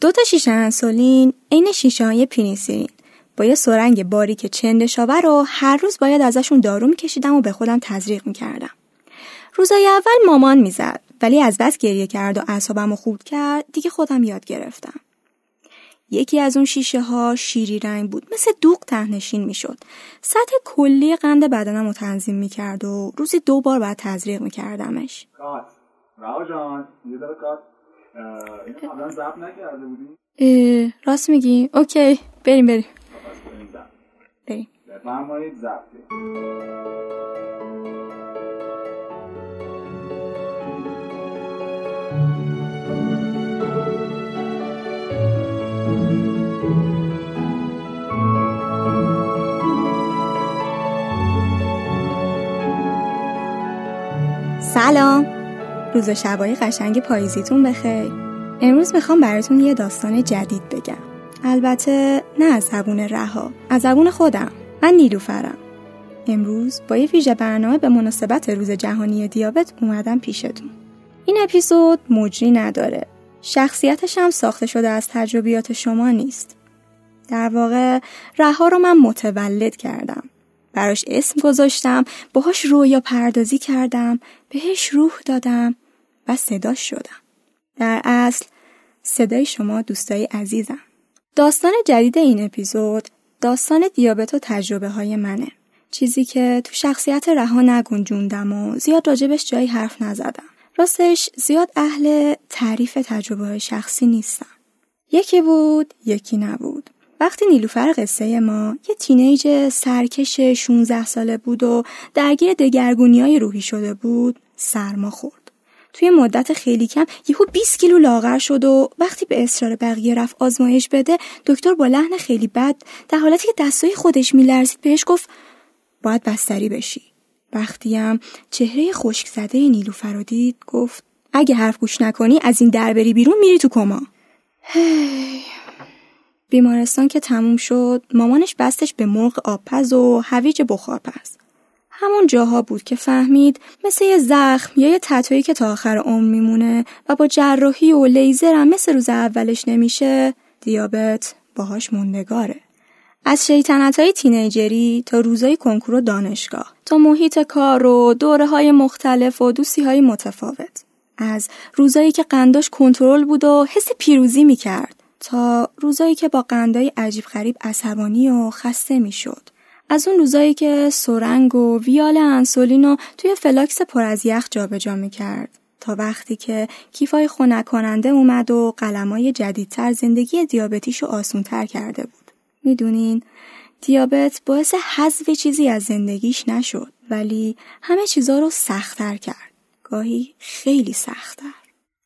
دو تا شیشه انسولین عین شیشه های پینیسیلین با یه سرنگ باریک چندشاور رو هر روز باید ازشون دارو میکشیدم و به خودم تزریق می‌کردم. روزای اول مامان می‌زد ولی از بس گریه کرد و اعصابم رو خورد کرد دیگه خودم یاد گرفتم. یکی از اون شیشه ها شیری رنگ بود مثل دوغ تهنشین می‌شد. سطح کلی قند بدنم رو تنظیم می‌کرد و روزی دو بار باید تزریق میکردمش. راست میگی؟ اوکی بریم بریم. بریم سلام. روز و شبای قشنگ پاییزیتون بخیر. امروز می‌خوام براتون یه داستان جدید بگم. البته نه از زبون رها از زبون خودم. من نیلوفرم. امروز با یه ویژه برنامه به مناسبت روز جهانی دیابت اومدم پیشتون. این اپیزود مجری نداره. شخصیتش هم ساخته شده از تجربیات شما نیست. در واقع رها رو من متولد کردم. براش اسم گذاشتم باهاش رویا پردازی کردم بهش روح دادم و صدا شدم. در اصل صدای شما دوستای عزیزم. داستان جدید این اپیزود داستان دیابت و تجربه های منه. چیزی که تو شخصیت رها نگنجوندم و زیاد راجبش جایی حرف نزدم. راستش زیاد اهل تعریف تجربه های شخصی نیستم. یکی بود یکی نبود. وقتی نیلوفر قصه ما یه تینیج سرکش 16 ساله بود و درگیر دگرگونی های روحی شده بود سرما خورد. توی مدت خیلی کم یهو 20 کیلو لاغر شد و وقتی به اصرار بقیه رفت آزمایش بده دکتر با لحن خیلی بد در حالتی که دستای خودش میلرزید بهش گفت باید بستری بشی. وقتی هم چهره خشک زده نیلوفر رو دید گفت اگه حرف گوش نکنی از این در بری بیرون میری تو کما. بیمارستان که تموم شد مامانش بستش به مرغ آبپز و هویج بخارپز. همون جاها بود که فهمید مثل یه زخم یا یه تطویی که تا آخر عمر میمونه و با جراحی و لیزر هم مثل روز اولش نمیشه دیابت باهاش موندگاره. از شیطنت های تینیجری تا روزای کنکور و دانشگاه تا محیط کار و دوره های مختلف و دوستی های متفاوت. از روزایی که قنداش کنترل بود و حس پیروزی می‌کرد. تا روزایی که با قندای عجیب غریب عصبانی و خسته می‌شد. از اون روزایی که سرنگ و ویال انسولین رو توی فلاکس پر از یخ جابجا می‌کرد تا وقتی که کیفای خنک کننده اومد و قلمای جدیدتر زندگی دیابتیشو آسونتر کرده بود. می‌دونین دیابت باعث حذف چیزی از زندگیش نشد ولی همه چیزا رو سختتر کرد. گاهی خیلی سختتر.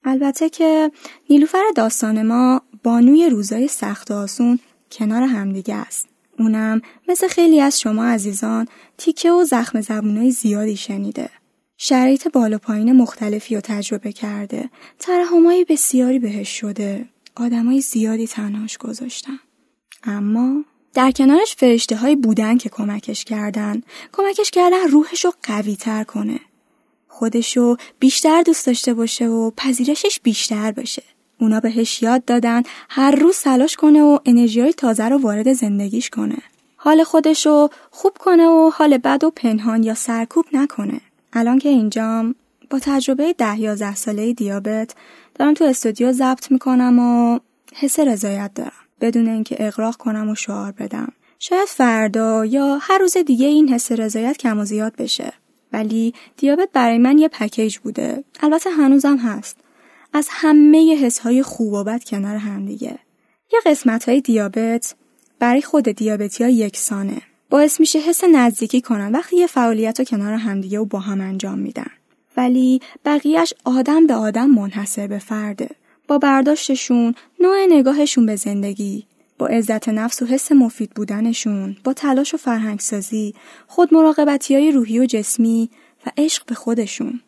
البته که نیلوفر داستان ما بانوی روزای سخت و آسون کنار همدیگه است. اونم مثل خیلی از شما عزیزان تیکه و زخم زبونای زیادی شنیده. شرایط بالا پایین مختلفی رو تجربه کرده. ترحمای بسیاری بهش شده. آدمای زیادی تنهاش گذاشتن. اما در کنارش فرشته های بودن که کمکش کردن. کمکش کردن روحش رو قوی تر کنه. خودشو بیشتر دوست داشته باشه و پذیرشش بیشتر بشه. اونا بهش یاد دادن هر روز تلاش کنه و انرژی تازه رو وارد زندگیش کنه. حال خودشو خوب کنه و حال بد و پنهان یا سرکوب نکنه. الان که اینجام با تجربه ده یازده ساله دیابت دارم تو استودیو ضبط می‌کنم و حس رضایت دارم. بدون اینکه اقراق کنم و شعار بدم. شاید فردا یا هر روز دیگه این حس رضایت کم و زیاد بشه. ولی دیابت برای من یه پکیج بوده. البته هنوزم هست. از همه حسهای خوب و بد کنار هم دیگه. یه قسمت های دیابت برای خود دیابتی ها یکسانه. باعث میشه حس نزدیکی کنن وقتی یه فعالیت رو کنار همدیگه و با هم انجام میدن. ولی بقیهش آدم به آدم منحصر به فرده. با برداشتشون، نوع نگاهشون به زندگی، با عزت نفس و حس مفید بودنشون، با تلاش و فرهنگسازی، خود مراقبتی های روحی و جسمی و عشق به خودشون.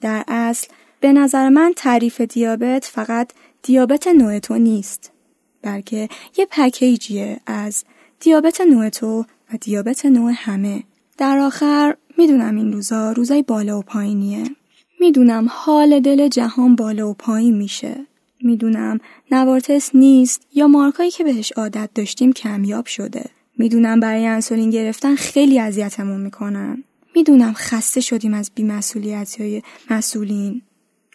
در اصل به نظر من تعریف دیابت فقط دیابت نوع تو نیست بلکه یه پکیجیه از دیابت نوع تو و دیابت نوع همه. در آخر می‌دونم این روزا روزای بالا و پایینیه. می‌دونم حال دل جهان بالا و پایین میشه. می‌دونم نوارتس نیست یا مارکایی که بهش عادت داشتیم کمیاب شده. می‌دونم برای انسولین گرفتن خیلی اذیتمون می‌کنن. می‌دونم خسته شدیم از بیمسئولیت های مسئولین.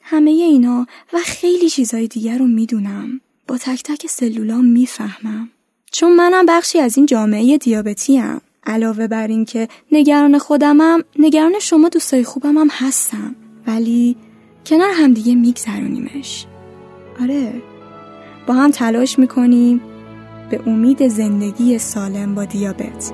همه اینا و خیلی چیزهای دیگر رو می‌دونم. با تک تک سلولام می‌فهمم. چون منم بخشی از این جامعه دیابتی هم. علاوه بر اینکه نگران خودمم نگران شما دوستای خوبم هم هستم ولی کنار همدیگه میگذرونیمش آره. با هم تلاش می‌کنیم به امید زندگی سالم با دیابت.